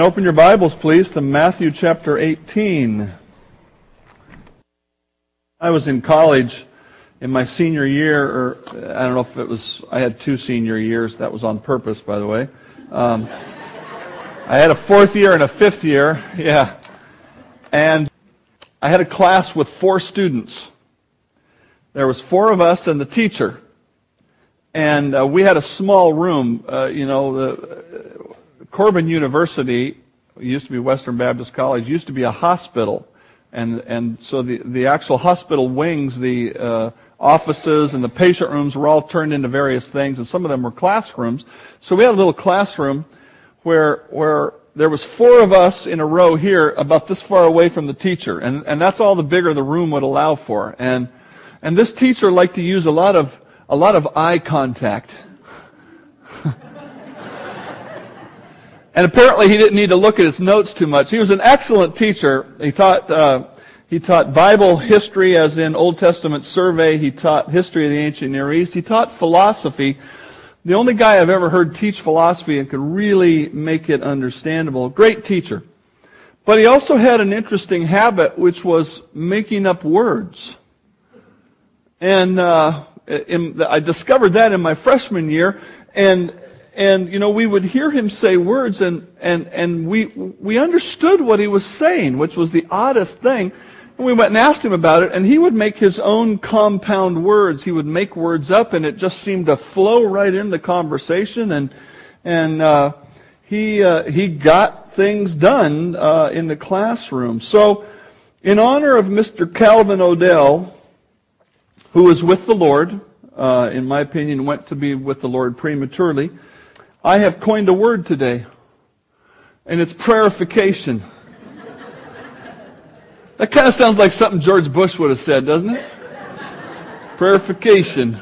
Open your Bibles, please, to Matthew chapter 18. I was in college in my senior year, or I don't know if it was, I had two senior years. That was on purpose, by the way. Um, I had a fourth year and a fifth year, yeah. And I had a class with four students. There was four of us and the teacher. And uh, we had a small room. Uh, you know, the, Corban University, used to be Western Baptist College, used to be a hospital. And, and so the, the actual hospital wings, the uh, offices and the patient rooms were all turned into various things, and some of them were classrooms. So we had a little classroom where, where there was four of us in a row here about this far away from the teacher. And, and that's all the bigger the room would allow for. And, and this teacher liked to use a lot of, a lot of eye contact. And apparently he didn't need to look at his notes too much. He was an excellent teacher. He taught, uh, he taught Bible history as in Old Testament survey. He taught history of the ancient Near East. He taught philosophy. The only guy I've ever heard teach philosophy and could really make it understandable. Great teacher. But he also had an interesting habit, which was making up words. And uh, in, I discovered that in my freshman year. And and you know we would hear him say words and and and we we understood what he was saying which was the oddest thing. And we went and asked him about it and he would make his own compound words. He would make words up and it just seemed to flow right in the conversation. And and uh, he uh, he got things done uh, in the classroom. So in honor of Mr. Calvin Odell who is with the Lord uh, in my opinion went to be with the Lord prematurely I have coined a word today, and it's prayerification. that kind of sounds like something George Bush would have said, doesn't it? prayerification.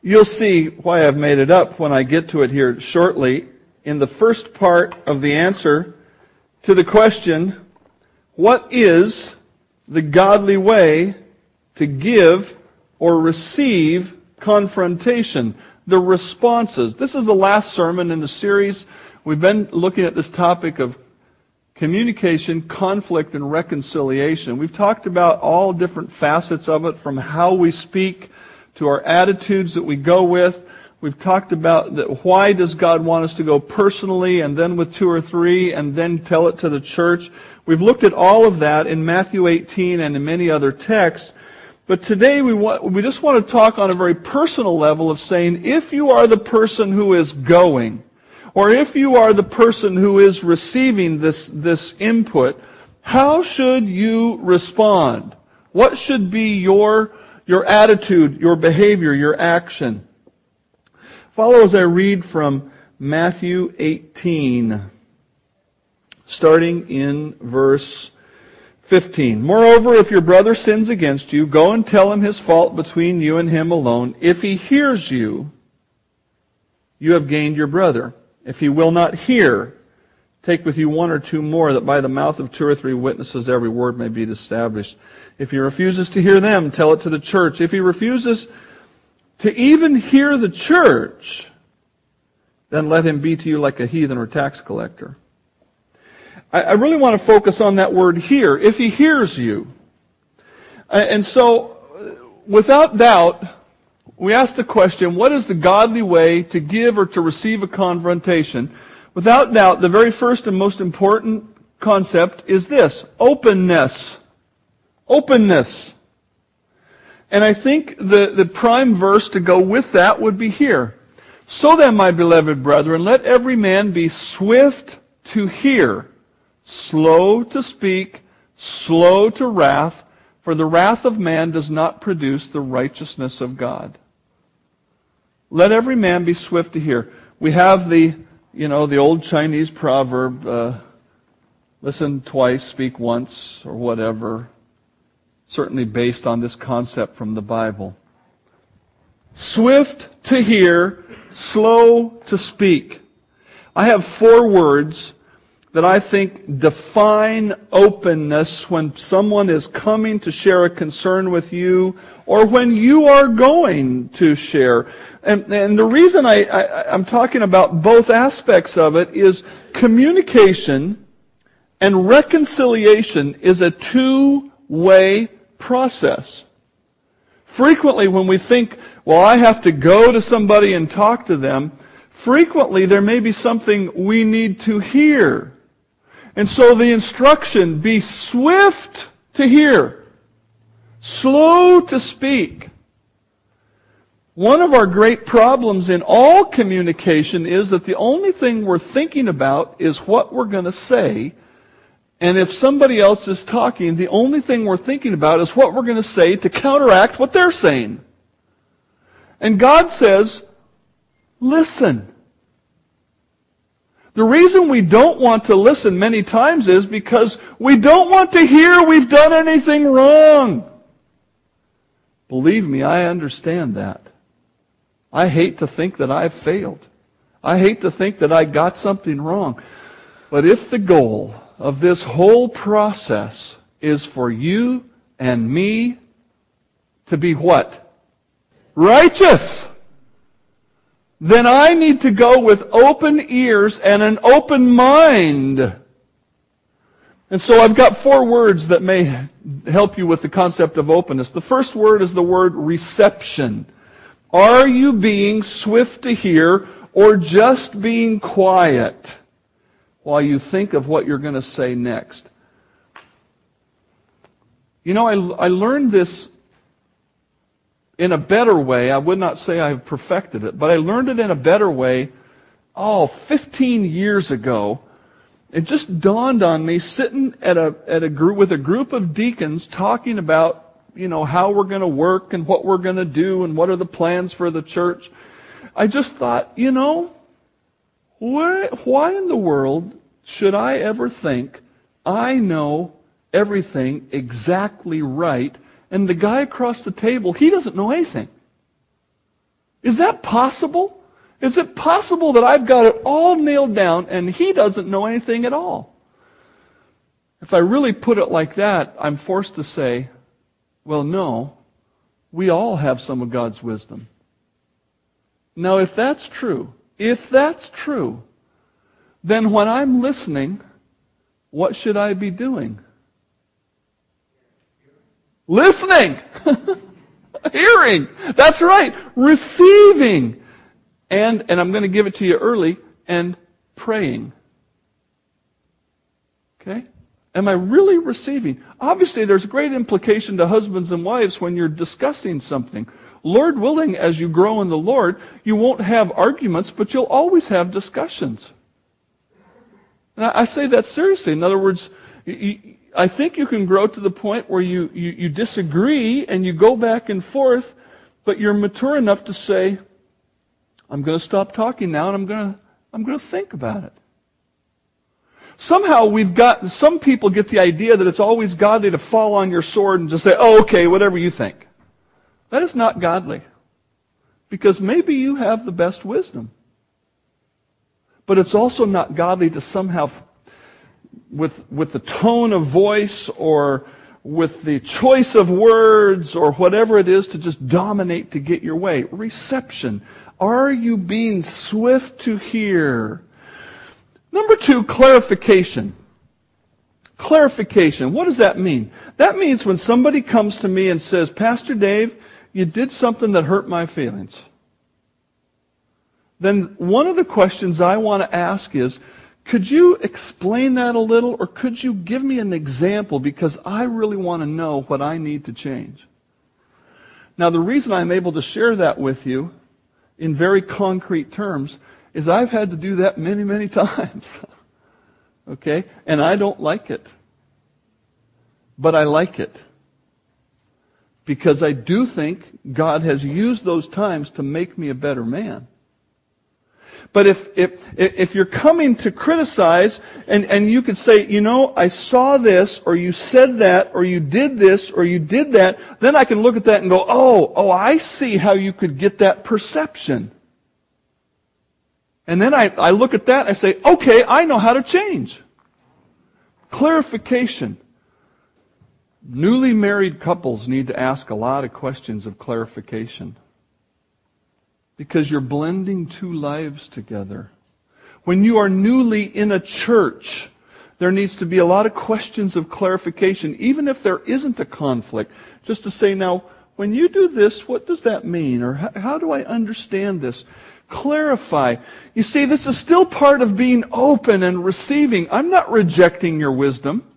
You'll see why I've made it up when I get to it here shortly. In the first part of the answer to the question, what is the godly way to give or receive confrontation? The responses. This is the last sermon in the series. We've been looking at this topic of communication, conflict, and reconciliation. We've talked about all different facets of it, from how we speak to our attitudes that we go with. We've talked about that why does God want us to go personally and then with two or three and then tell it to the church. We've looked at all of that in Matthew 18 and in many other texts. But today we, want, we just want to talk on a very personal level of saying if you are the person who is going, or if you are the person who is receiving this, this input, how should you respond? What should be your, your attitude, your behavior, your action? Follow as I read from Matthew 18, starting in verse 15. Moreover, if your brother sins against you, go and tell him his fault between you and him alone. If he hears you, you have gained your brother. If he will not hear, take with you one or two more, that by the mouth of two or three witnesses every word may be established. If he refuses to hear them, tell it to the church. If he refuses to even hear the church, then let him be to you like a heathen or tax collector. I, really want to focus on that word here, if he hears you. And so, uh, without doubt, we ask the question, what is the godly way to give or to receive a confrontation? Without doubt, the very first and most important concept is this, openness. Openness. And I think the, the prime verse to go with that would be here. So then, my beloved brethren, let every man be swift to hear slow to speak, slow to wrath, for the wrath of man does not produce the righteousness of God. Let every man be swift to hear. We have the, you know, the old Chinese proverb, uh, listen twice, speak once, or whatever, certainly based on this concept from the Bible. Swift to hear, slow to speak. I have four words that I think define openness when someone is coming to share a concern with you or when you are going to share. And, and the reason I, I, I'm talking about both aspects of it is communication and reconciliation is a two-way process. Frequently when we think, well, I have to go to somebody and talk to them, frequently there may be something we need to hear. And so the instruction, be swift to hear, slow to speak. One of our great problems in all communication is that the only thing we're thinking about is what we're going to say. And if somebody else is talking, the only thing we're thinking about is what we're going to say to counteract what they're saying. And God says, listen. The reason we don't want to listen many times is because we don't want to hear we've done anything wrong. Believe me, I understand that. I hate to think that I've failed. I hate to think that I got something wrong. But if the goal of this whole process is for you and me to be what? Righteous then I need to go with open ears and an open mind. And so I've got four words that may help you with the concept of openness. The first word is the word reception. Are you being swift to hear or just being quiet while you think of what you're going to say next? You know, I, I learned this in a better way. I would not say I've perfected it, but I learned it in a better way, oh, 15 years ago. It just dawned on me sitting at a, at a group, with a group of deacons talking about, you know, how we're going to work and what we're going to do and what are the plans for the church. I just thought, you know, why, why in the world should I ever think I know everything exactly right and the guy across the table, he doesn't know anything. Is that possible? Is it possible that I've got it all nailed down and he doesn't know anything at all? If I really put it like that, I'm forced to say, well, no, we all have some of God's wisdom. Now, if that's true, if that's true, then when I'm listening, what should I be doing? Listening. Hearing. That's right. Receiving. And, and I'm going to give it to you early, and praying. Okay? Am I really receiving? Obviously, there's great implication to husbands and wives when you're discussing something. Lord willing, as you grow in the Lord, you won't have arguments, but you'll always have discussions. And I, say that seriously. In other words, you, I think you can grow to the point where you, you, you disagree and you go back and forth, but you're mature enough to say, I'm going to stop talking now and I'm going to, I'm going to think about it. Somehow we've got, some people get the idea that it's always godly to fall on your sword and just say, oh, okay, whatever you think. That is not godly. Because maybe you have the best wisdom. But it's also not godly to somehow with, with the tone of voice or with the choice of words or whatever it is to just dominate to get your way. Reception. Are you being swift to hear? Number two, clarification. Clarification. What does that mean? That means when somebody comes to me and says, Pastor Dave, you did something that hurt my feelings. Then one of the questions I want to ask is, could you explain that a little, or could you give me an example? Because I really want to know what I need to change. Now, the reason I'm able to share that with you in very concrete terms is I've had to do that many, many times. okay? And I don't like it. But I like it. Because I do think God has used those times to make me a better man. But if, if, if you're coming to criticize and, and you could say, you know, I saw this, or you said that, or you did this, or you did that, then I can look at that and go, oh, oh, I see how you could get that perception. And then I, I look at that and I say, okay, I know how to change. Clarification. Newly married couples need to ask a lot of questions of clarification because you're blending two lives together. When you are newly in a church, there needs to be a lot of questions of clarification, even if there isn't a conflict, just to say, now, when you do this, what does that mean? Or how do I understand this? Clarify. You see, this is still part of being open and receiving. I'm not rejecting your wisdom.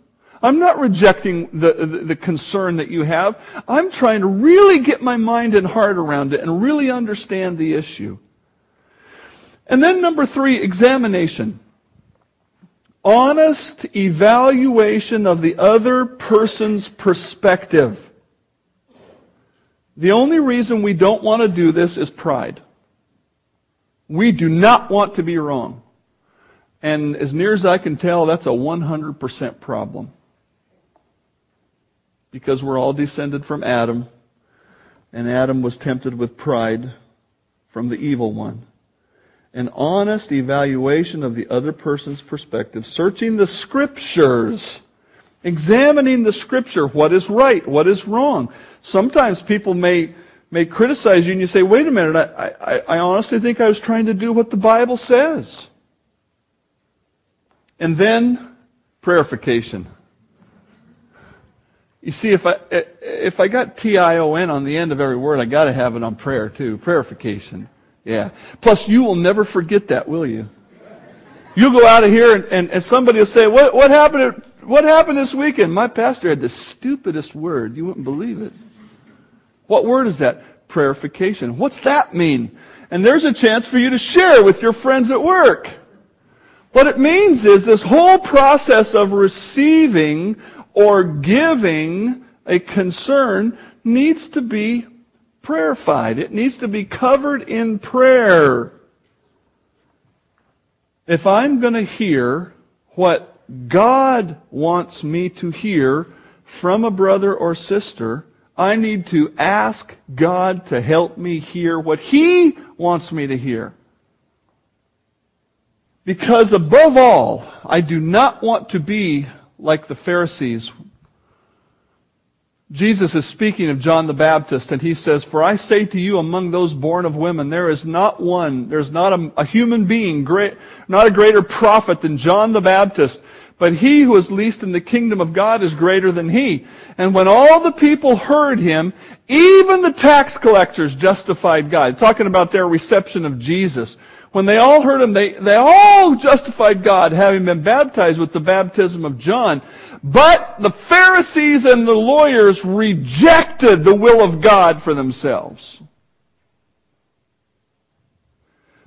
I'm not rejecting the, the, the, concern that you have. I'm trying to really get my mind and heart around it and really understand the issue. And then number three, examination. Honest evaluation of the other person's perspective. The only reason we don't want to do this is pride. We do not want to be wrong. And as near as I can tell, that's a 100% problem. Because we're all descended from Adam, and Adam was tempted with pride from the evil one. An honest evaluation of the other person's perspective, searching the scriptures, examining the scripture, what is right, what is wrong. Sometimes people may, may criticize you and you say, wait a minute, I, I, I honestly think I was trying to do what the Bible says. And then, prayerification. You see, if I, eh, eh, if I got T-I-O-N on the end of every word, I gotta have it on prayer too. Prayerification. Yeah. Plus, you will never forget that, will you? You'll go out of here and, and, and somebody will say, what, what happened, what happened this weekend? My pastor had the stupidest word. You wouldn't believe it. What word is that? Prayerification. What's that mean? And there's a chance for you to share with your friends at work. What it means is this whole process of receiving or giving a concern needs to be prayerified. It needs to be covered in prayer. If I'm going to hear what God wants me to hear from a brother or sister, I need to ask God to help me hear what He wants me to hear. Because above all, I do not want to be like the Pharisees. Jesus is speaking of John the Baptist, and he says, For I say to you, among those born of women, there is not one, there's not a, a human being, great, not a greater prophet than John the Baptist. But he who is least in the kingdom of God is greater than he. And when all the people heard him, even the tax collectors justified God. Talking about their reception of Jesus. When they all heard him, they, they all justified God, having been baptized with the baptism of John. But the Pharisees and the lawyers rejected the will of God for themselves.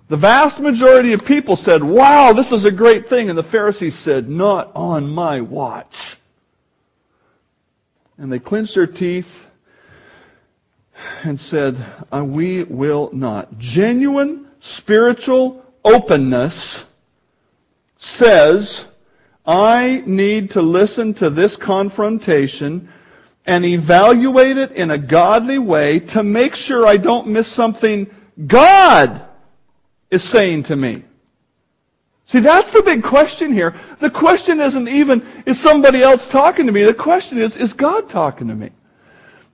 The vast majority of people said, wow, this is a great thing. And the Pharisees said, not on my watch. And they clenched their teeth and said, uh, we will not. Genuine spiritual openness says, I need to listen to this confrontation and evaluate it in a godly way to make sure I don't miss something God is saying to me? See, that's the big question here. The question isn't even, is somebody else talking to me? The question is, is God talking to me?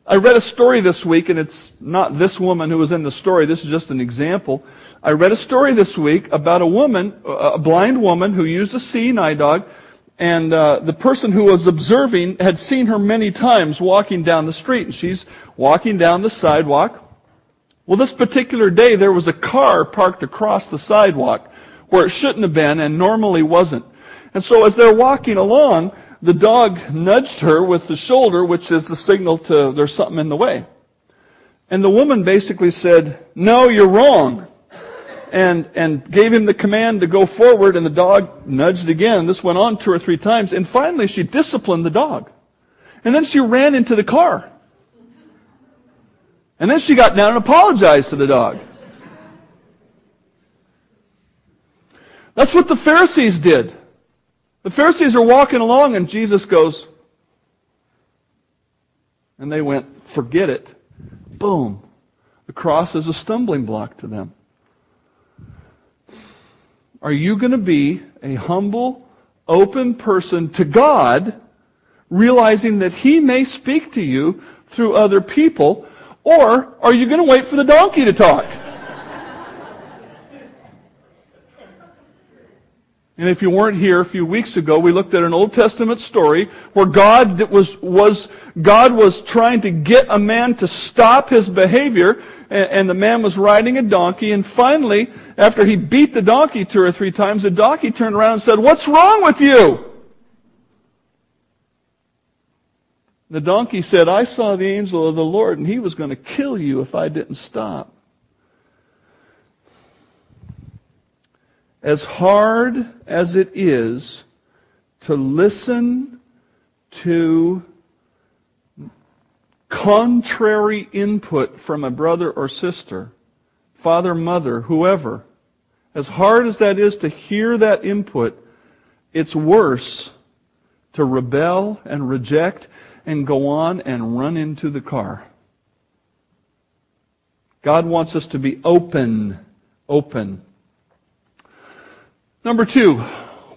I read a story this week, and it's not this woman who was in the story. This is just an example. I read a story this week about a woman, a blind woman who used a seeing eye dog, and uh, the person who was observing had seen her many times walking down the street, and she's walking down the sidewalk, well, this particular day, there was a car parked across the sidewalk where it shouldn't have been and normally wasn't. And so as they're walking along, the dog nudged her with the shoulder, which is the signal to there's something in the way. And the woman basically said, no, you're wrong. And, and gave him the command to go forward and the dog nudged again. This went on two or three times. And finally she disciplined the dog. And then she ran into the car. And then she got down and apologized to the dog. That's what the Pharisees did. The Pharisees are walking along and Jesus goes, and they went, forget it. Boom. The cross is a stumbling block to them. Are you going to be a humble, open person to God, realizing that He may speak to you through other people, or are you going to wait for the donkey to talk? And if you weren't here a few weeks ago, we looked at an Old Testament story where God was, was, God was trying to get a man to stop his behavior, and, and the man was riding a donkey, and finally, after he beat the donkey two or three times, the donkey turned around and said, What's wrong with you? The donkey said, I saw the angel of the Lord, and he was going to kill you if I didn't stop. As hard as it is to listen to contrary input from a brother or sister, father, mother, whoever, as hard as that is to hear that input, it's worse to rebel and reject and go on and run into the car. God wants us to be open, open. Number two,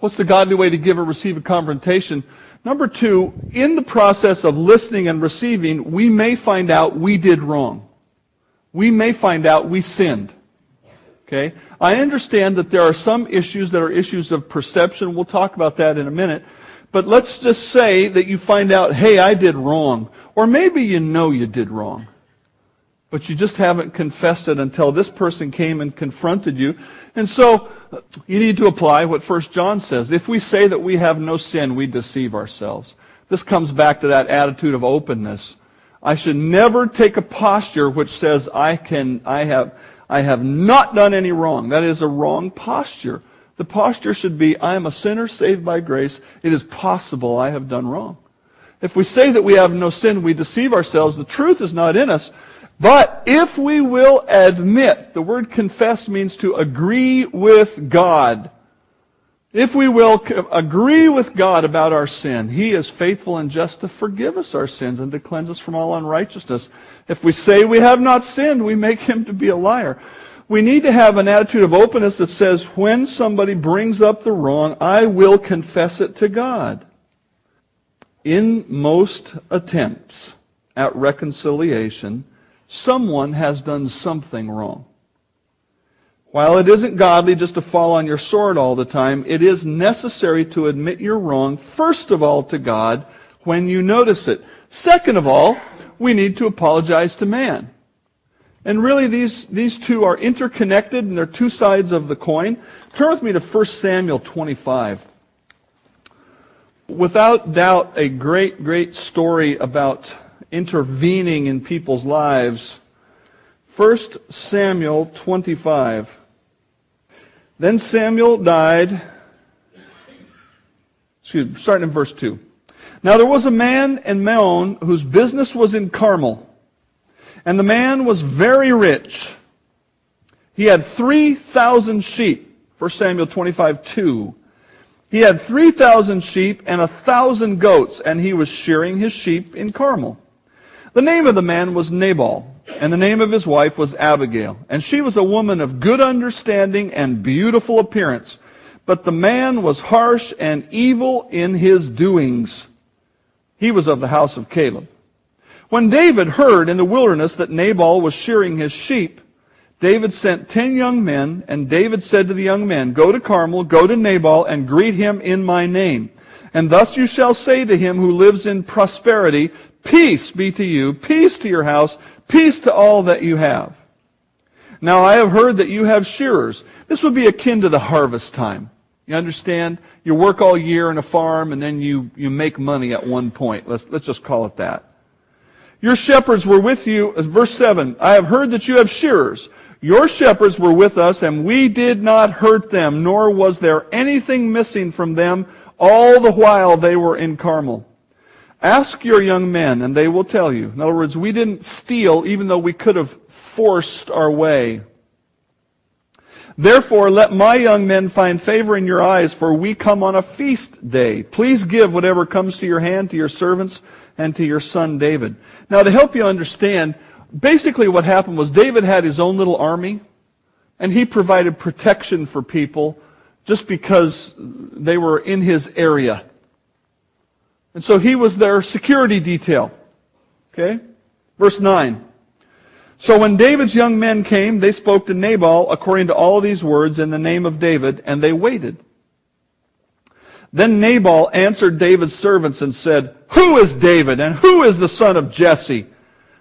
what's the godly way to give or receive a confrontation? Number two, in the process of listening and receiving, we may find out we did wrong. We may find out we sinned. Okay? I understand that there are some issues that are issues of perception. We'll talk about that in a minute. But let's just say that you find out, hey, I did wrong. Or maybe you know you did wrong. But you just haven't confessed it until this person came and confronted you. And so you need to apply what 1 John says. If we say that we have no sin, we deceive ourselves. This comes back to that attitude of openness. I should never take a posture which says I can I have I have not done any wrong. That is a wrong posture. The posture should be I am a sinner saved by grace. It is possible I have done wrong. If we say that we have no sin, we deceive ourselves. The truth is not in us. But if we will admit, the word confess means to agree with God. If we will agree with God about our sin, He is faithful and just to forgive us our sins and to cleanse us from all unrighteousness. If we say we have not sinned, we make Him to be a liar. We need to have an attitude of openness that says, when somebody brings up the wrong, I will confess it to God. In most attempts at reconciliation, someone has done something wrong. While it isn't godly just to fall on your sword all the time, it is necessary to admit you're wrong, first of all, to God when you notice it. Second of all, we need to apologize to man. And really, these, these two are interconnected and they're two sides of the coin. Turn with me to 1 Samuel 25. Without doubt, a great, great story about intervening in people's lives. 1 Samuel 25. Then Samuel died. Excuse me, starting in verse 2. Now there was a man in Maon whose business was in Carmel. And the man was very rich. He had 3,000 sheep. 1 Samuel 25, 2. He had 3,000 sheep and a 1,000 goats, and he was shearing his sheep in Carmel. The name of the man was Nabal, and the name of his wife was Abigail. And she was a woman of good understanding and beautiful appearance. But the man was harsh and evil in his doings. He was of the house of Caleb. When David heard in the wilderness that Nabal was shearing his sheep, David sent ten young men, and David said to the young men, Go to Carmel, go to Nabal, and greet him in my name. And thus you shall say to him who lives in prosperity, Peace be to you, peace to your house, peace to all that you have. Now I have heard that you have shearers. This would be akin to the harvest time. You understand? You work all year in a farm and then you, you make money at one point. Let's, let's just call it that. Your shepherds were with you, verse 7, I have heard that you have shearers. Your shepherds were with us and we did not hurt them, nor was there anything missing from them all the while they were in Carmel. Ask your young men, and they will tell you. In other words, we didn't steal even though we could have forced our way. Therefore, let my young men find favor in your eyes, for we come on a feast day. Please give whatever comes to your hand to your servants and to your son David. Now, to help you understand, basically what happened was David had his own little army, and he provided protection for people just because they were in his area. And so he was their security detail. Okay? Verse 9. So when David's young men came, they spoke to Nabal according to all these words in the name of David, and they waited. Then Nabal answered David's servants and said, Who is David, and who is the son of Jesse?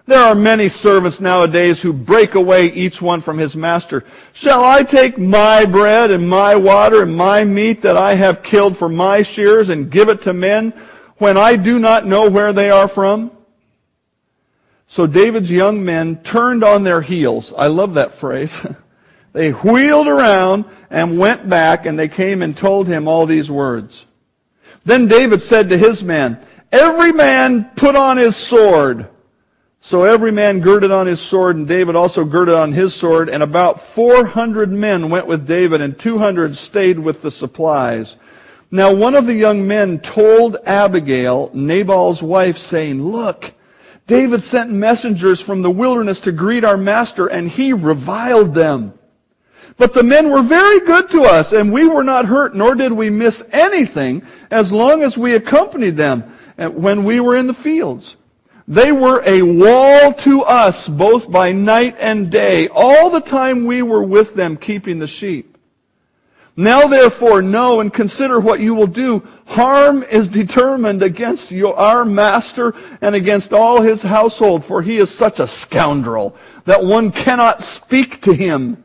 There are many servants nowadays who break away each one from his master. Shall I take my bread and my water and my meat that I have killed for my shears and give it to men when I do not know where they are from? So David's young men turned on their heels. I love that phrase. they wheeled around and went back and they came and told him all these words. Then David said to his men, Every man put on his sword. So every man girded on his sword, and David also girded on his sword, and about 400 men went with David, and 200 stayed with the supplies. Now one of the young men told Abigail, Nabal's wife, saying, Look, David sent messengers from the wilderness to greet our master, and he reviled them. But the men were very good to us, and we were not hurt, nor did we miss anything as long as we accompanied them eh, when we were in the fields. They were a wall to us, both by night and day, all the time we were with them keeping the sheep. Now therefore know and consider what you will do. Harm is determined against your, our master and against all his household, for he is such a scoundrel that one cannot speak to him.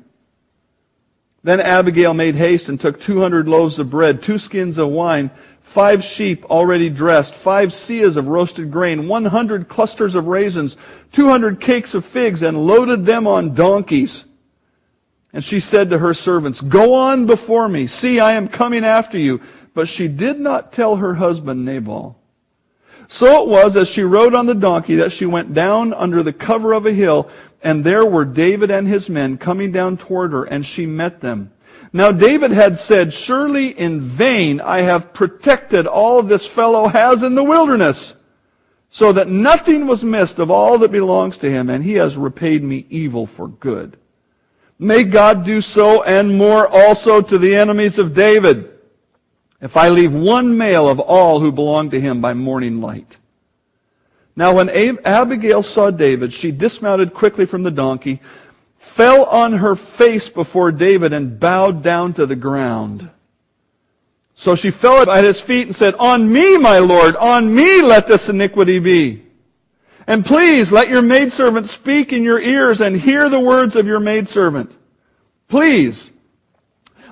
Then Abigail made haste and took 200 loaves of bread, two skins of wine, five sheep already dressed, five seahs of roasted grain, 100 clusters of raisins, 200 cakes of figs, and loaded them on donkeys. And she said to her servants, Go on before me. See, I am coming after you. But she did not tell her husband Nabal. So it was as she rode on the donkey that she went down under the cover of a hill, and there were David and his men coming down toward her, and she met them. Now David had said, Surely in vain I have protected all this fellow has in the wilderness, so that nothing was missed of all that belongs to him, and he has repaid me evil for good. May God do so and more also to the enemies of David, if I leave one male of all who belong to him by morning light. Now when Abigail saw David, she dismounted quickly from the donkey, fell on her face before David, and bowed down to the ground. So she fell at his feet and said, On me, my Lord, on me let this iniquity be. And please let your maidservant speak in your ears and hear the words of your maidservant. Please,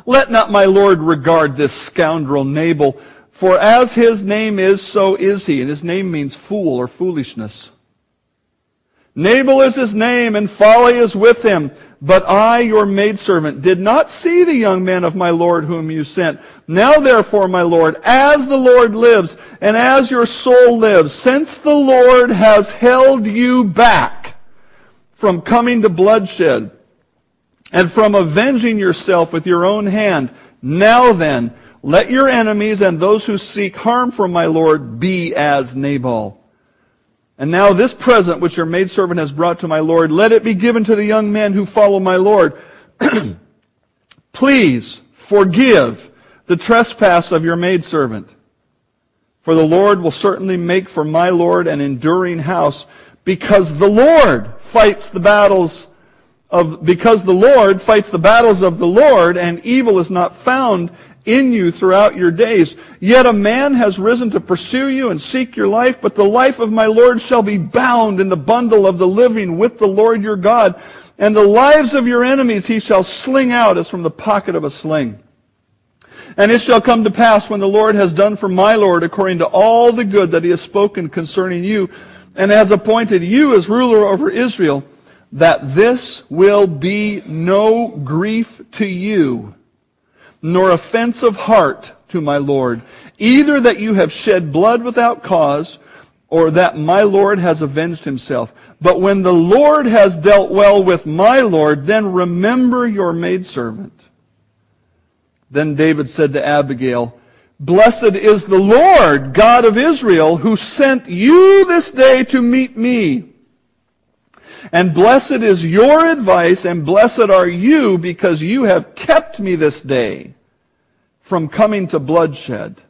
let not my Lord regard this scoundrel Nabal, for as his name is, so is he. And his name means fool or foolishness. Nabal is his name, and folly is with him. But I, your maidservant, did not see the young man of my Lord whom you sent. Now therefore, my Lord, as the Lord lives, and as your soul lives, since the Lord has held you back from coming to bloodshed, and from avenging yourself with your own hand, now then, let your enemies and those who seek harm from my Lord be as Nabal. And now this present which your maidservant has brought to my Lord, let it be given to the young men who follow my Lord. Please forgive the trespass of your maidservant. For the Lord will certainly make for my Lord an enduring house, because the Lord fights the battles of, because the Lord fights the battles of the Lord, and evil is not found in you throughout your days. Yet a man has risen to pursue you and seek your life, but the life of my Lord shall be bound in the bundle of the living with the Lord your God. And the lives of your enemies he shall sling out as from the pocket of a sling. And it shall come to pass when the Lord has done for my Lord according to all the good that he has spoken concerning you, and has appointed you as ruler over Israel, that this will be no grief to you nor offense of heart to my Lord, either that you have shed blood without cause, or that my Lord has avenged himself. But when the Lord has dealt well with my Lord, then remember your maidservant. Then David said to Abigail, Blessed is the Lord, God of Israel, who sent you this day to meet me. And blessed is your advice, and blessed are you because you have kept me this day. from coming to bloodshed,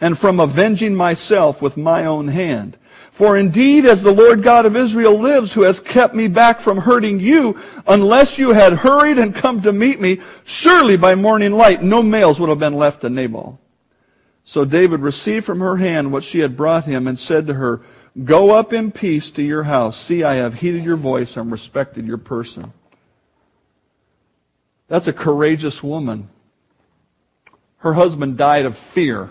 and from avenging myself with my own hand. For indeed, as the Lord God of Israel lives, who has kept me back from hurting you, unless you had hurried and come to meet me, surely by morning light no males would have been left to Nabal. So David received from her hand what she had brought him and said to her, Go up in peace to your house. See, I have heeded your voice and respected your person. That's a courageous woman. Her husband died of fear.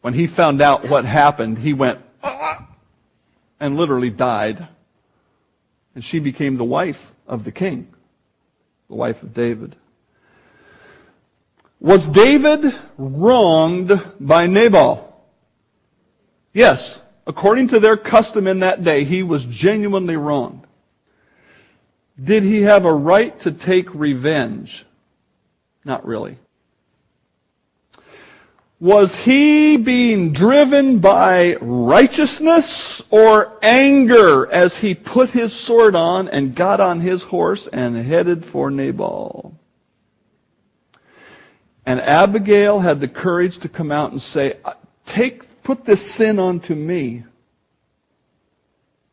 When he found out what happened, he went, and literally died. And she became the wife of the king, the wife of David. Was David wronged by Nabal? Yes. According to their custom in that day, he was genuinely wronged. Did he have a right to take revenge? Not really. Was he being driven by righteousness or anger as he put his sword on and got on his horse and headed for Nabal? And Abigail had the courage to come out and say, Take, put this sin onto me.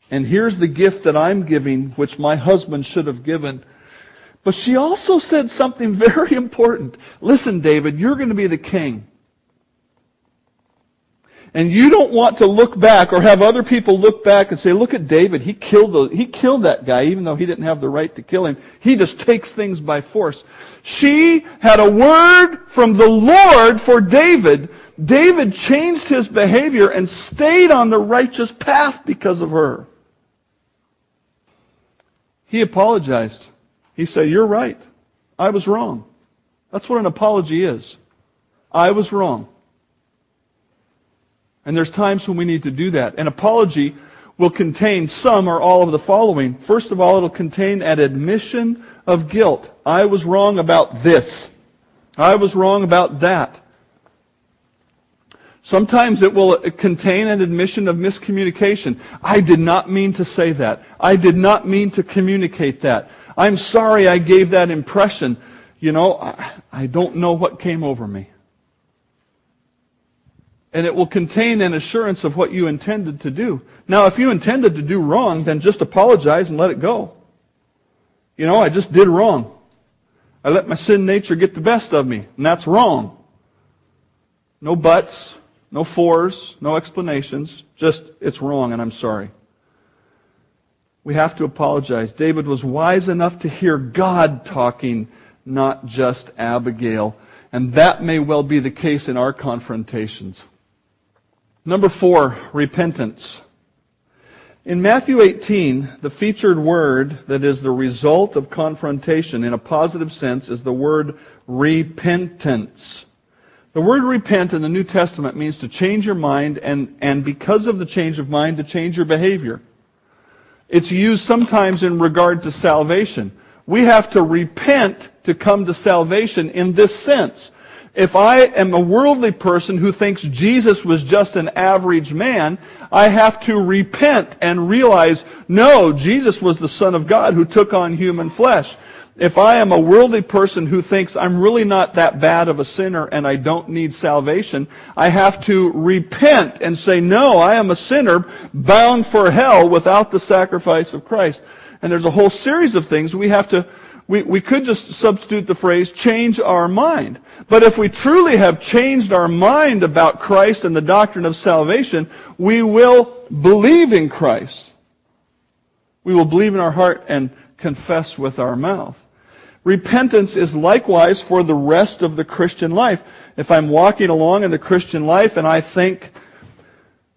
And here's the gift that I'm giving, which my husband should have given. But she also said something very important. Listen, David, you're going to be the king. And you don't want to look back or have other people look back and say, look at David. He killed, the, he killed that guy even though he didn't have the right to kill him. He just takes things by force. She had a word from the Lord for David. David changed his behavior and stayed on the righteous path because of her. He apologized. He said, you're right. I was wrong. That's what an apology is. I was wrong. And there's times when we need to do that. An apology will contain some or all of the following. First of all, it'll contain an admission of guilt. I was wrong about this. I was wrong about that. Sometimes it will contain an admission of miscommunication. I did not mean to say that. I did not mean to communicate that. I'm sorry I gave that impression. You know, I, I don't know what came over me and it will contain an assurance of what you intended to do. Now, if you intended to do wrong, then just apologize and let it go. You know, I just did wrong. I let my sin nature get the best of me, and that's wrong. No buts, no fors, no explanations, just it's wrong and I'm sorry. We have to apologize. David was wise enough to hear God talking, not just Abigail. And that may well be the case in our confrontations. Number four, repentance. In Matthew 18, the featured word that is the result of confrontation in a positive sense is the word repentance. The word repent in the New Testament means to change your mind and, and because of the change of mind, to change your behavior. It's used sometimes in regard to salvation. We have to repent to come to salvation in this sense. If I am a worldly person who thinks Jesus was just an average man, I have to repent and realize, no, Jesus was the Son of God who took on human flesh. If I am a worldly person who thinks I'm really not that bad of a sinner and I don't need salvation, I have to repent and say, no, I am a sinner bound for hell without the sacrifice of Christ. And there's a whole series of things we have to we, we could just substitute the phrase change our mind. But if we truly have changed our mind about Christ and the doctrine of salvation, we will believe in Christ. We will believe in our heart and confess with our mouth. Repentance is likewise for the rest of the Christian life. If I'm walking along in the Christian life and I think,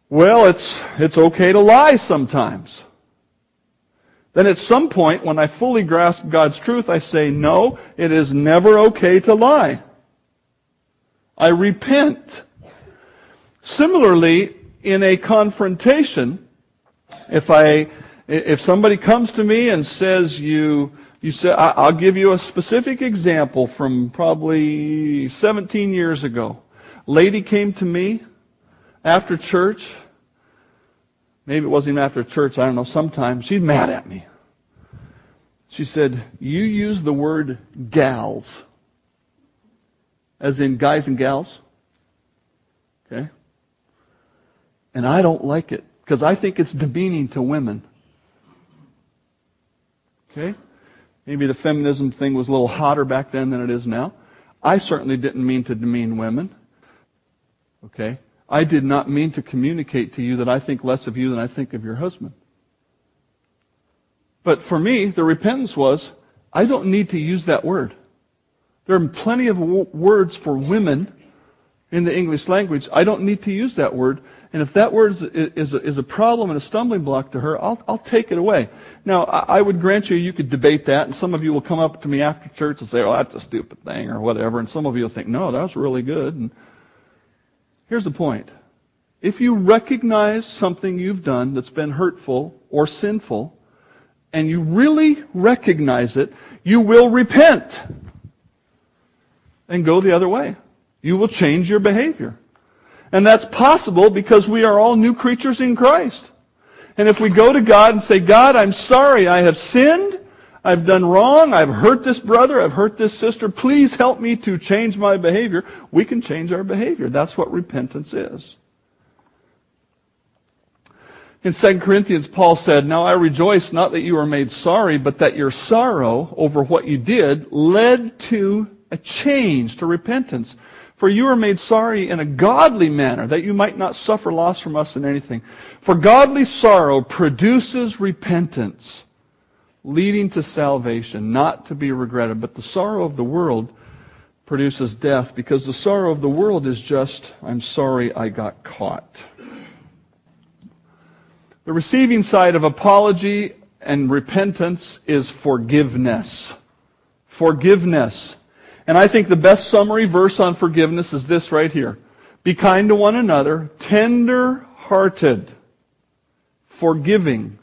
well, it's, it's okay to lie sometimes then at some point, when I fully grasp God's truth, I say, no, it is never okay to lie. I repent. Similarly, in a confrontation, if I, if somebody comes to me and says you, you say, I'll give you a specific example from probably 17 years ago. Lady came to me after church. Maybe it wasn't even after church. I don't know. Sometime she's mad at me. She said, You use the word gals. as in guys and gals. Okay? And I don't like it because I think it's demeaning to women. Okay? Maybe the feminism thing was a little hotter back then than it is now. I certainly didn't mean to demean women. Okay? I did not mean to communicate to you that I think less of you than I think of your husband. But for me, the repentance was, I don't need to use that word. There are plenty of w- words for women in the English language. I don't need to use that word. And if that word is, is, a, is a problem and a stumbling block to her, I'll, I'll take it away. Now, I, I would grant you, you could debate that, and some of you will come up to me after church and say, oh, that's a stupid thing, or whatever. And some of you will think, no, that was really good. And here's the point. If you recognize something you've done that's been hurtful or sinful, and you really recognize it, you will repent and go the other way. You will change your behavior. And that's possible because we are all new creatures in Christ. And if we go to God and say, God, I'm sorry, I have sinned, I've done wrong, I've hurt this brother, I've hurt this sister, please help me to change my behavior, we can change our behavior. That's what repentance is. In 2 Corinthians, Paul said, Now I rejoice not that you are made sorry, but that your sorrow over what you did led to a change, to repentance. For you are made sorry in a godly manner, that you might not suffer loss from us in anything. For godly sorrow produces repentance, leading to salvation, not to be regretted. But the sorrow of the world produces death, because the sorrow of the world is just, I'm sorry I got caught. The receiving side of apology and repentance is forgiveness. Forgiveness. And I think the best summary verse on forgiveness is this right here. Be kind to one another, tender hearted, forgiving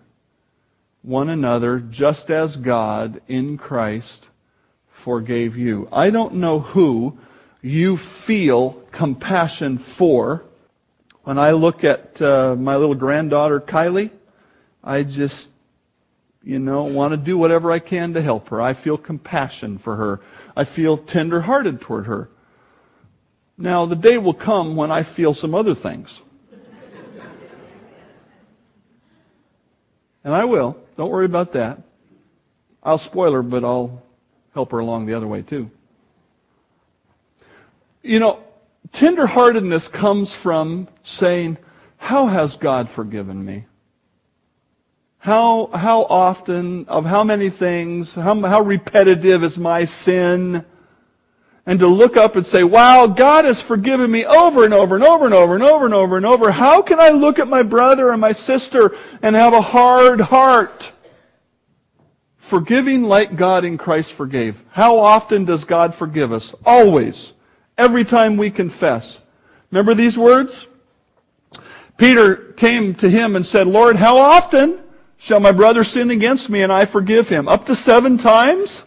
one another, just as God in Christ forgave you. I don't know who you feel compassion for. When I look at uh, my little granddaughter, Kylie, I just, you know, want to do whatever I can to help her. I feel compassion for her. I feel tender-hearted toward her. Now, the day will come when I feel some other things. and I will. Don't worry about that. I'll spoil her, but I'll help her along the other way too. You know, tenderheartedness comes from saying, How has God forgiven me? How, how often, of how many things, how, how repetitive is my sin? And to look up and say, wow, God has forgiven me over and over and over and over and over and over and over. How can I look at my brother and my sister and have a hard heart? Forgiving like God in Christ forgave. How often does God forgive us? Always. Every time we confess. Remember these words? Peter came to him and said, Lord, how often Shall my brother sin against me and I forgive him? Up to seven times?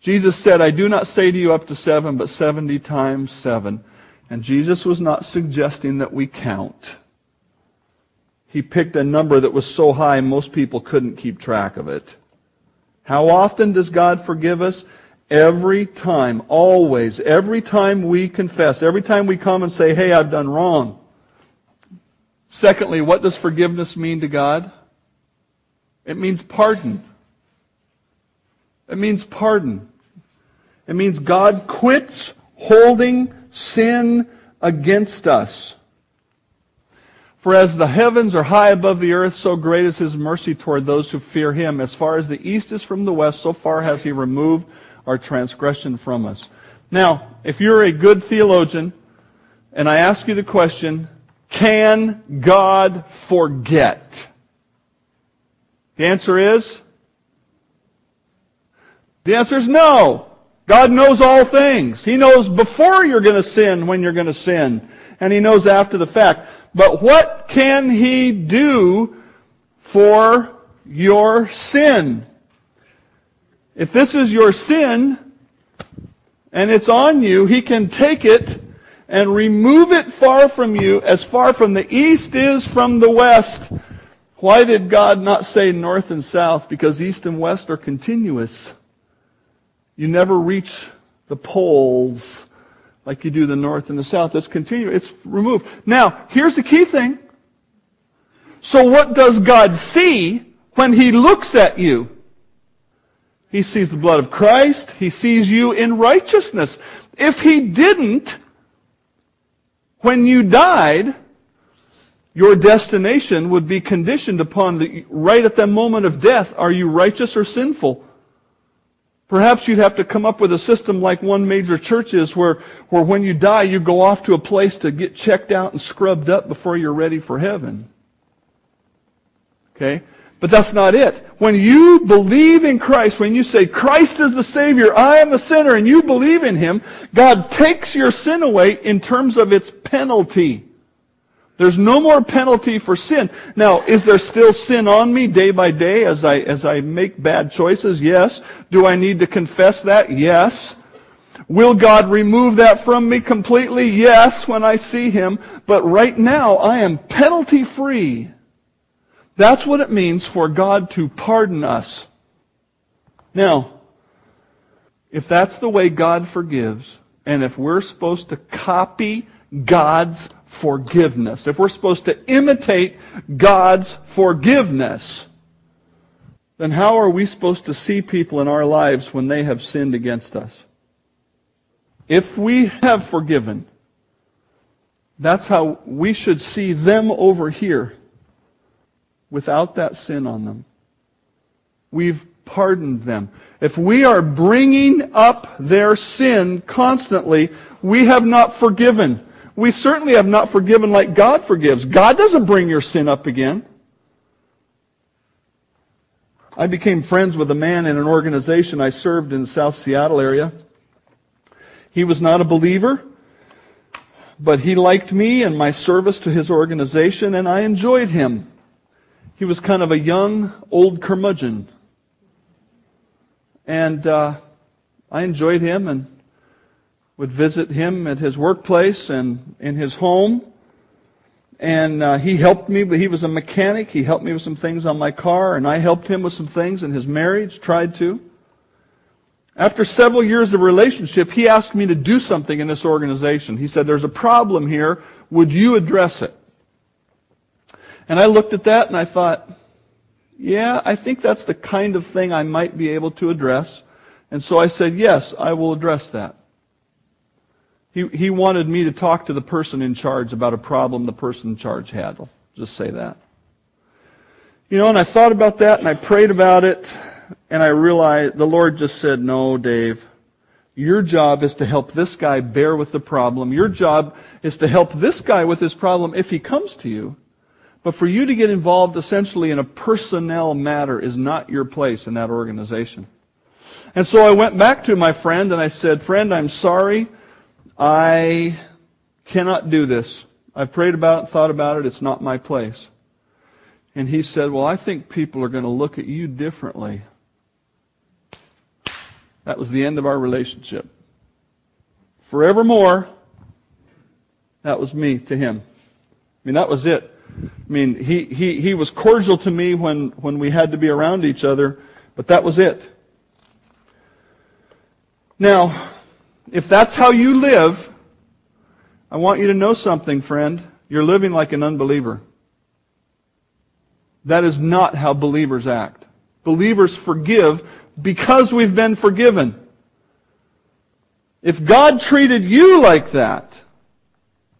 Jesus said, I do not say to you up to seven, but 70 times seven. And Jesus was not suggesting that we count. He picked a number that was so high most people couldn't keep track of it. How often does God forgive us? Every time, always, every time we confess, every time we come and say, hey, I've done wrong. Secondly, what does forgiveness mean to God? It means pardon. It means pardon. It means God quits holding sin against us. For as the heavens are high above the earth, so great is his mercy toward those who fear him. As far as the east is from the west, so far has he removed our transgression from us. Now, if you're a good theologian, and I ask you the question, can God forget? The answer is? The answer is no. God knows all things. He knows before you're going to sin when you're going to sin. And He knows after the fact. But what can He do for your sin? If this is your sin and it's on you, He can take it and remove it far from you as far from the east is from the west. Why did God not say north and south? Because east and west are continuous. You never reach the poles like you do the north and the south. It's continuous. It's removed. Now, here's the key thing. So what does God see when He looks at you? He sees the blood of Christ. He sees you in righteousness. If He didn't, when you died, your destination would be conditioned upon the, right at the moment of death, are you righteous or sinful? Perhaps you'd have to come up with a system like one major church is where, where when you die, you go off to a place to get checked out and scrubbed up before you're ready for heaven. Okay? But that's not it. When you believe in Christ, when you say, Christ is the Savior, I am the sinner, and you believe in Him, God takes your sin away in terms of its penalty. There's no more penalty for sin. Now, is there still sin on me day by day as I, as I make bad choices? Yes. Do I need to confess that? Yes. Will God remove that from me completely? Yes, when I see Him. But right now, I am penalty free. That's what it means for God to pardon us. Now, if that's the way God forgives, and if we're supposed to copy God's forgiveness, if we're supposed to imitate God's forgiveness, then how are we supposed to see people in our lives when they have sinned against us? If we have forgiven, that's how we should see them over here without that sin on them. We've pardoned them. If we are bringing up their sin constantly, we have not forgiven we certainly have not forgiven like God forgives. God doesn't bring your sin up again. I became friends with a man in an organization I served in the South Seattle area. He was not a believer, but he liked me and my service to his organization, and I enjoyed him. He was kind of a young, old curmudgeon. And uh, I enjoyed him, and would visit him at his workplace and in his home. And uh, he helped me, but he was a mechanic. He helped me with some things on my car, and I helped him with some things in his marriage, tried to. After several years of relationship, he asked me to do something in this organization. He said, There's a problem here. Would you address it? And I looked at that and I thought, Yeah, I think that's the kind of thing I might be able to address. And so I said, Yes, I will address that. He, he wanted me to talk to the person in charge about a problem the person in charge had. I'll just say that. You know, and I thought about that and I prayed about it and I realized the Lord just said, No, Dave. Your job is to help this guy bear with the problem. Your job is to help this guy with his problem if he comes to you. But for you to get involved essentially in a personnel matter is not your place in that organization. And so I went back to my friend and I said, Friend, I'm sorry. I cannot do this. I've prayed about it, thought about it. It's not my place. And he said, Well, I think people are going to look at you differently. That was the end of our relationship. Forevermore, that was me to him. I mean, that was it. I mean, he, he, he was cordial to me when, when we had to be around each other, but that was it. Now, if that's how you live, I want you to know something, friend. You're living like an unbeliever. That is not how believers act. Believers forgive because we've been forgiven. If God treated you like that,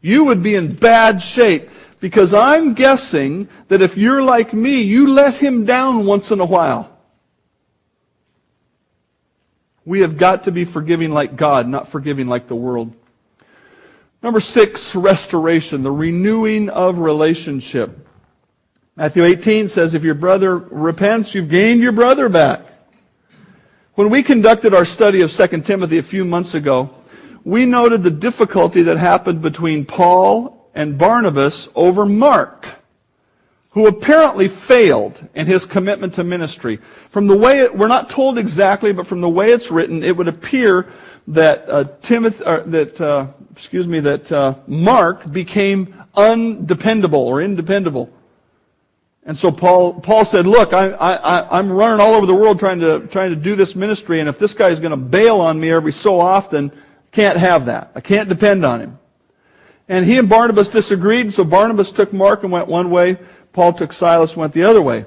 you would be in bad shape. Because I'm guessing that if you're like me, you let him down once in a while. We have got to be forgiving like God, not forgiving like the world. Number six, restoration, the renewing of relationship. Matthew 18 says, if your brother repents, you've gained your brother back. When we conducted our study of 2 Timothy a few months ago, we noted the difficulty that happened between Paul and Barnabas over Mark who apparently failed in his commitment to ministry. From the way it, we're not told exactly, but from the way it's written, it would appear that uh, Timothy, that uh, excuse me, that uh, Mark became undependable or independable. And so Paul, Paul said, look, I, I, I'm running all over the world trying to, trying to do this ministry, and if this guy is going to bail on me every so often, Can't have that. I can't depend on him. And he and Barnabas disagreed, so Barnabas took Mark and went one way. Paul took Silas went the other way.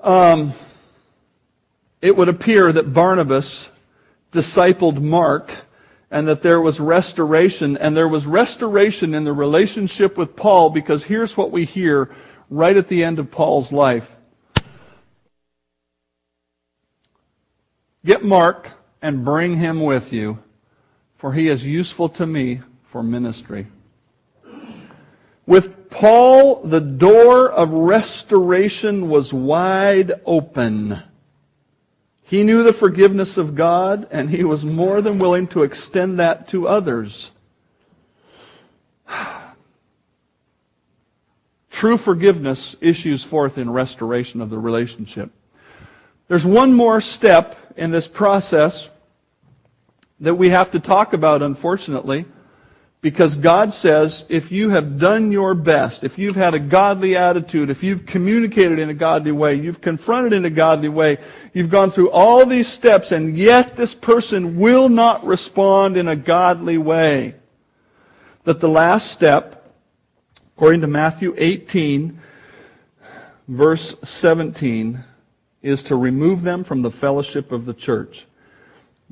Um, it would appear that Barnabas discipled Mark and that there was restoration, and there was restoration in the relationship with Paul because here's what we hear right at the end of Paul's life. Get Mark and bring him with you, for he is useful to me for ministry. With Paul, the door of restoration was wide open. He knew the forgiveness of God, and he was more than willing to extend that to others. True forgiveness issues forth in restoration of the relationship. There's one more step in this process that we have to talk about, unfortunately. Because God says, if you have done your best, if you've had a godly attitude, if you've communicated in a godly way, you've confronted in a godly way, you've gone through all these steps, and yet this person will not respond in a godly way, that the last step, according to Matthew 18, verse 17, is to remove them from the fellowship of the church.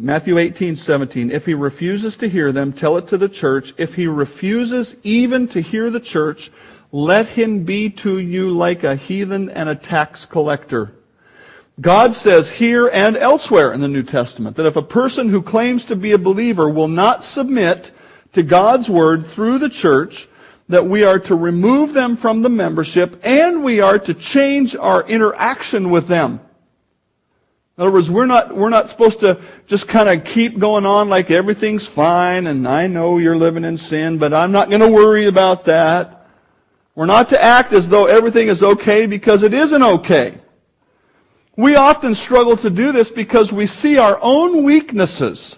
Matthew 18, 17. If he refuses to hear them, tell it to the church. If he refuses even to hear the church, let him be to you like a heathen and a tax collector. God says here and elsewhere in the New Testament that if a person who claims to be a believer will not submit to God's word through the church, that we are to remove them from the membership and we are to change our interaction with them. In other words, we're not, we're not supposed to just kind of keep going on like everything's fine and I know you're living in sin, but I'm not going to worry about that. We're not to act as though everything is okay because it isn't okay. We often struggle to do this because we see our own weaknesses.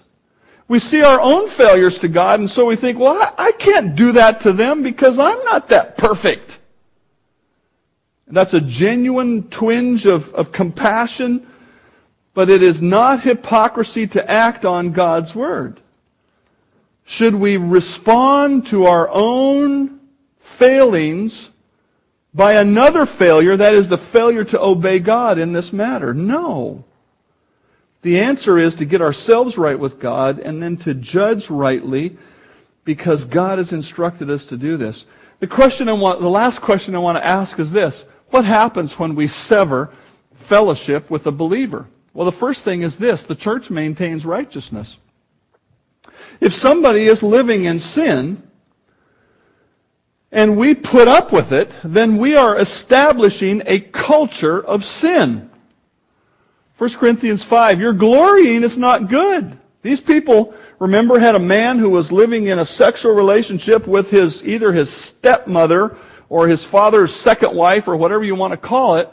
We see our own failures to God, and so we think, well, I, I can't do that to them because I'm not that perfect. And that's a genuine twinge of, of compassion but it is not hypocrisy to act on God's word. Should we respond to our own failings by another failure, that is the failure to obey God in this matter? No. The answer is to get ourselves right with God and then to judge rightly because God has instructed us to do this. The question I want, the last question I want to ask is this. What happens when we sever fellowship with a believer? Well, the first thing is this the church maintains righteousness. If somebody is living in sin, and we put up with it, then we are establishing a culture of sin. 1 Corinthians 5, your glorying is not good. These people, remember, had a man who was living in a sexual relationship with his, either his stepmother or his father's second wife or whatever you want to call it.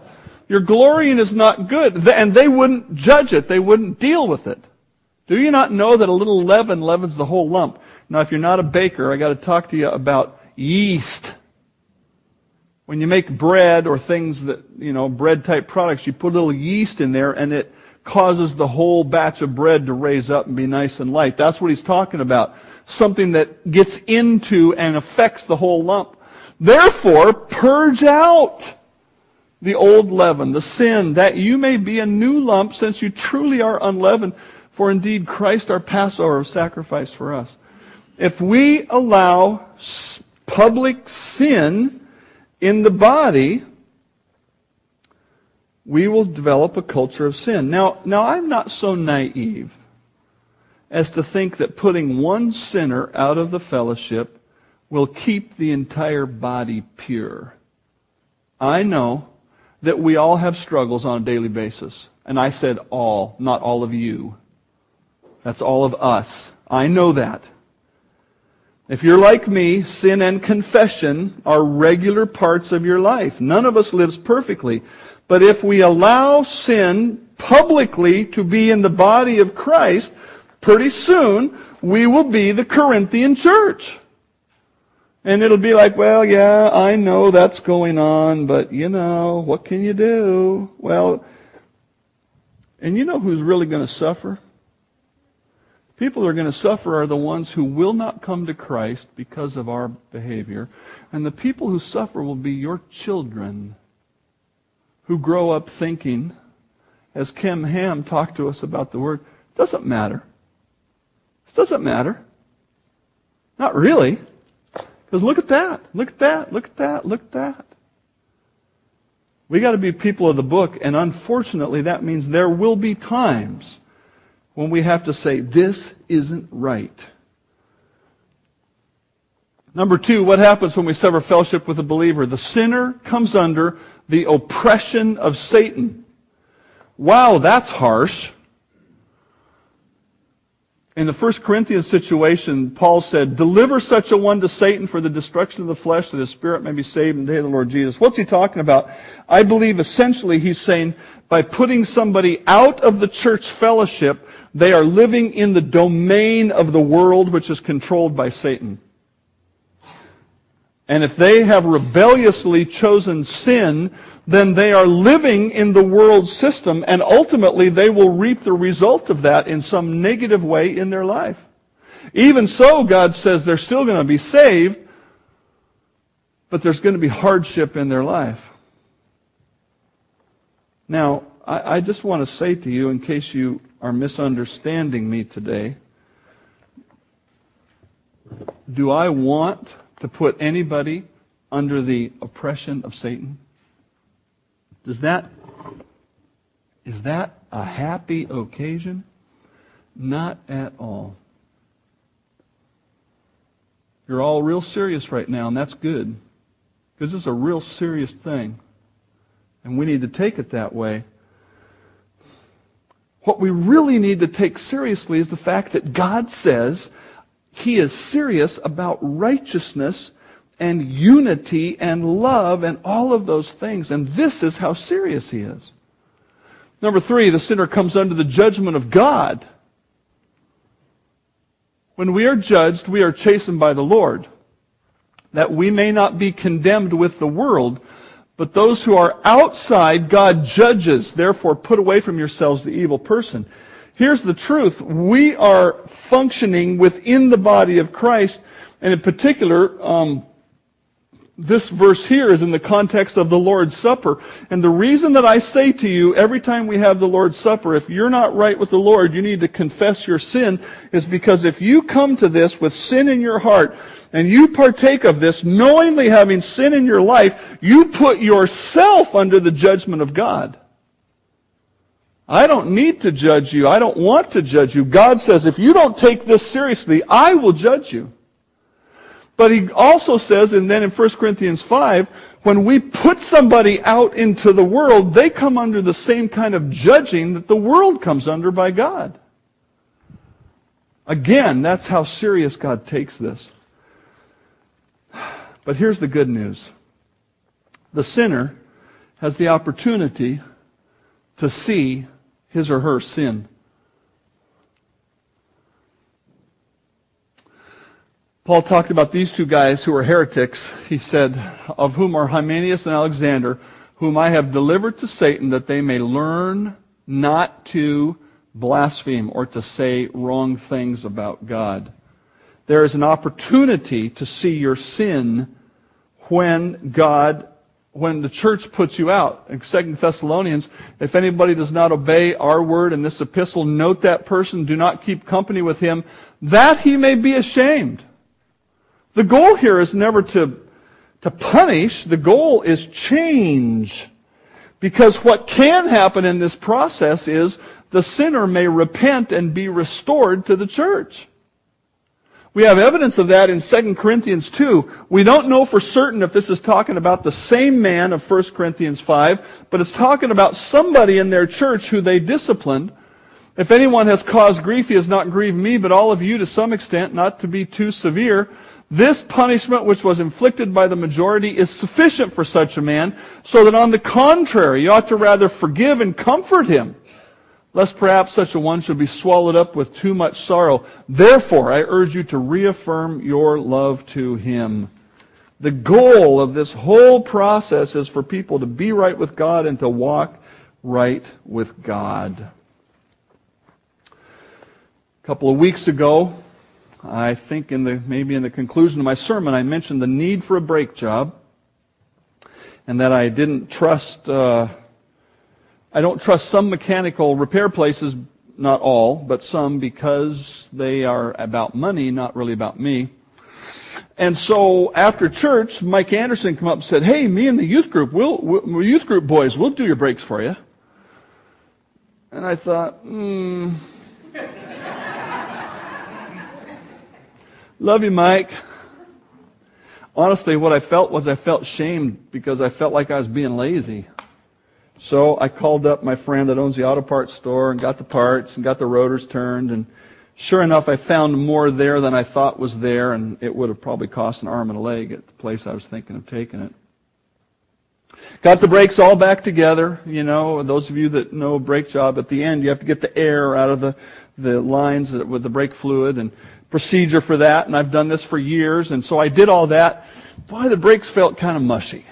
Your glorying is not good. And they wouldn't judge it. They wouldn't deal with it. Do you not know that a little leaven leavens the whole lump? Now, if you're not a baker, I got to talk to you about yeast. When you make bread or things that, you know, bread type products, you put a little yeast in there and it causes the whole batch of bread to raise up and be nice and light. That's what he's talking about. Something that gets into and affects the whole lump. Therefore, purge out the old leaven, the sin, that you may be a new lump, since you truly are unleavened. For indeed, Christ our Passover sacrificed for us. If we allow public sin in the body, we will develop a culture of sin. Now, now I'm not so naive as to think that putting one sinner out of the fellowship will keep the entire body pure. I know that we all have struggles on a daily basis. And I said all, not all of you. That's all of us. I know that. If you're like me, sin and confession are regular parts of your life. None of us lives perfectly. But if we allow sin publicly to be in the body of Christ, pretty soon we will be the Corinthian church. And it'll be like, well, yeah, I know that's going on, but you know, what can you do? Well, and you know who's really going to suffer? People who are going to suffer are the ones who will not come to Christ because of our behavior. And the people who suffer will be your children who grow up thinking, as Ken Ham talked to us about the word, doesn't matter. It doesn't matter. Not really. Because look at that. Look at that. Look at that. Look at that. We got to be people of the book, and unfortunately, that means there will be times when we have to say, this isn't right. Number two, what happens when we sever fellowship with a believer? The sinner comes under the oppression of Satan. Wow, that's harsh. In the First Corinthians situation, Paul said, Deliver such a one to Satan for the destruction of the flesh, that his spirit may be saved in the day of the Lord Jesus. What's he talking about? I believe essentially he's saying, by putting somebody out of the church fellowship, they are living in the domain of the world which is controlled by Satan. And if they have rebelliously chosen sin, then they are living in the world system, and ultimately they will reap the result of that in some negative way in their life. Even so, God says they're still going to be saved, but there's going to be hardship in their life. Now, I, I just want to say to you, in case you are misunderstanding me today, do I want to put anybody under the oppression of Satan? Does that is that a happy occasion? Not at all. You're all real serious right now, and that's good. Because it's a real serious thing. And we need to take it that way. What we really need to take seriously is the fact that God says He is serious about righteousness and unity and love and all of those things. And this is how serious He is. Number three, the sinner comes under the judgment of God. When we are judged, we are chastened by the Lord, that we may not be condemned with the world, but those who are outside, God judges. Therefore, put away from yourselves the evil person. Here's the truth. We are functioning within the body of Christ, and in particular, um, this verse here is in the context of the Lord's Supper. And the reason that I say to you every time we have the Lord's Supper, if you're not right with the Lord, you need to confess your sin, is because if you come to this with sin in your heart, and you partake of this knowingly having sin in your life, you put yourself under the judgment of God. I don't need to judge you. I don't want to judge you. God says, if you don't take this seriously, I will judge you. But he also says, and then in 1 Corinthians 5, when we put somebody out into the world, they come under the same kind of judging that the world comes under by God. Again, that's how serious God takes this. But here's the good news the sinner has the opportunity to see his or her sin. Paul talked about these two guys who were heretics. He said, Of whom are Hymenaeus and Alexander, whom I have delivered to Satan that they may learn not to blaspheme or to say wrong things about God. There is an opportunity to see your sin when God, when the church puts you out. In 2 Thessalonians, if anybody does not obey our word in this epistle, note that person, do not keep company with him, that he may be ashamed. The goal here is never to, to punish, the goal is change. Because what can happen in this process is the sinner may repent and be restored to the church. We have evidence of that in 2 Corinthians 2. We don't know for certain if this is talking about the same man of 1 Corinthians 5, but it's talking about somebody in their church who they disciplined. If anyone has caused grief, he has not grieved me, but all of you to some extent, not to be too severe. This punishment which was inflicted by the majority is sufficient for such a man, so that on the contrary, you ought to rather forgive and comfort him lest perhaps such a one should be swallowed up with too much sorrow. Therefore, I urge you to reaffirm your love to him. The goal of this whole process is for people to be right with God and to walk right with God. A couple of weeks ago, I think in the maybe in the conclusion of my sermon, I mentioned the need for a brake job, and that I didn't trust. Uh, I don't trust some mechanical repair places, not all, but some, because they are about money, not really about me. And so after church, Mike Anderson come up and said, "Hey, me and the youth group, we'll, we'll youth group boys, we'll do your brakes for you." And I thought, hmm. Love you, Mike. Honestly, what I felt was I felt shamed because I felt like I was being lazy. So I called up my friend that owns the auto parts store and got the parts and got the rotors turned. And sure enough, I found more there than I thought was there, and it would have probably cost an arm and a leg at the place I was thinking of taking it. Got the brakes all back together. You know, those of you that know a brake job, at the end you have to get the air out of the, the lines with the brake fluid and procedure for that, and I've done this for years, and so I did all that. Boy, the brakes felt kind of mushy.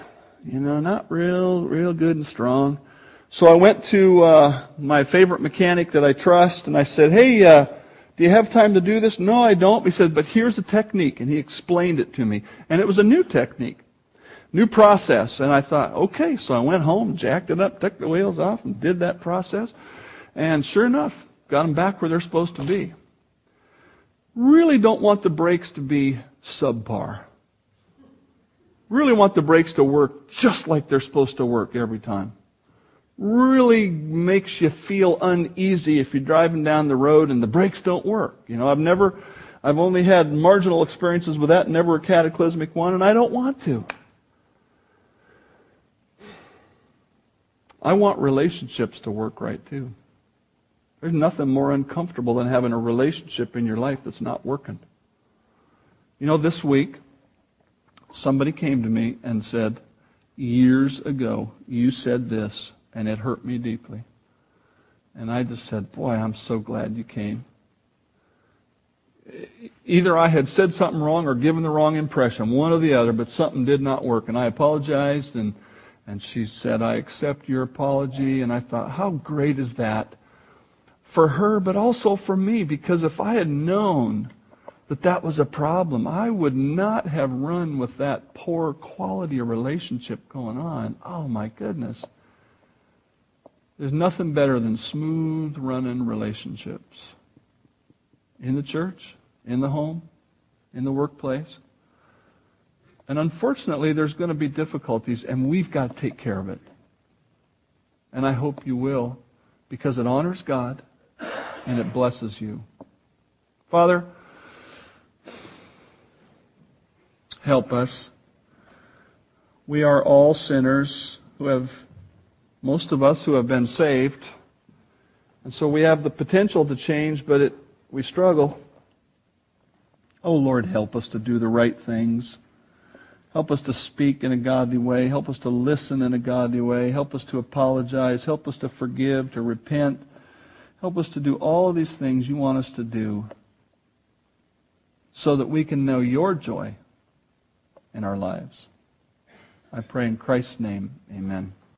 You know, not real, real good and strong. So I went to uh, my favorite mechanic that I trust, and I said, "Hey, uh, do you have time to do this?" No, I don't. He said, "But here's the technique," and he explained it to me, and it was a new technique, new process. And I thought, okay. So I went home, jacked it up, took the wheels off, and did that process. And sure enough, got them back where they're supposed to be really don't want the brakes to be subpar. Really want the brakes to work just like they're supposed to work every time. Really makes you feel uneasy if you're driving down the road and the brakes don't work. You know, I've never, I've only had marginal experiences with that, never a cataclysmic one, and I don't want to. I want relationships to work right too. There's nothing more uncomfortable than having a relationship in your life that's not working. You know, this week, somebody came to me and said, Years ago, you said this, and it hurt me deeply. And I just said, Boy, I'm so glad you came. Either I had said something wrong or given the wrong impression, one or the other, but something did not work. And I apologized, and, and she said, I accept your apology. And I thought, how great is that? For her, but also for me, because if I had known that that was a problem, I would not have run with that poor quality of relationship going on. Oh my goodness. There's nothing better than smooth running relationships in the church, in the home, in the workplace. And unfortunately, there's going to be difficulties, and we've got to take care of it. And I hope you will, because it honors God and it blesses you. Father, help us. We are all sinners who have, most of us who have been saved. And so we have the potential to change, but it, we struggle. Oh Lord, help us to do the right things. Help us to speak in a godly way. Help us to listen in a godly way. Help us to apologize. Help us to forgive, to repent Help us to do all of these things you want us to do so that we can know your joy in our lives. I pray in Christ's name, amen.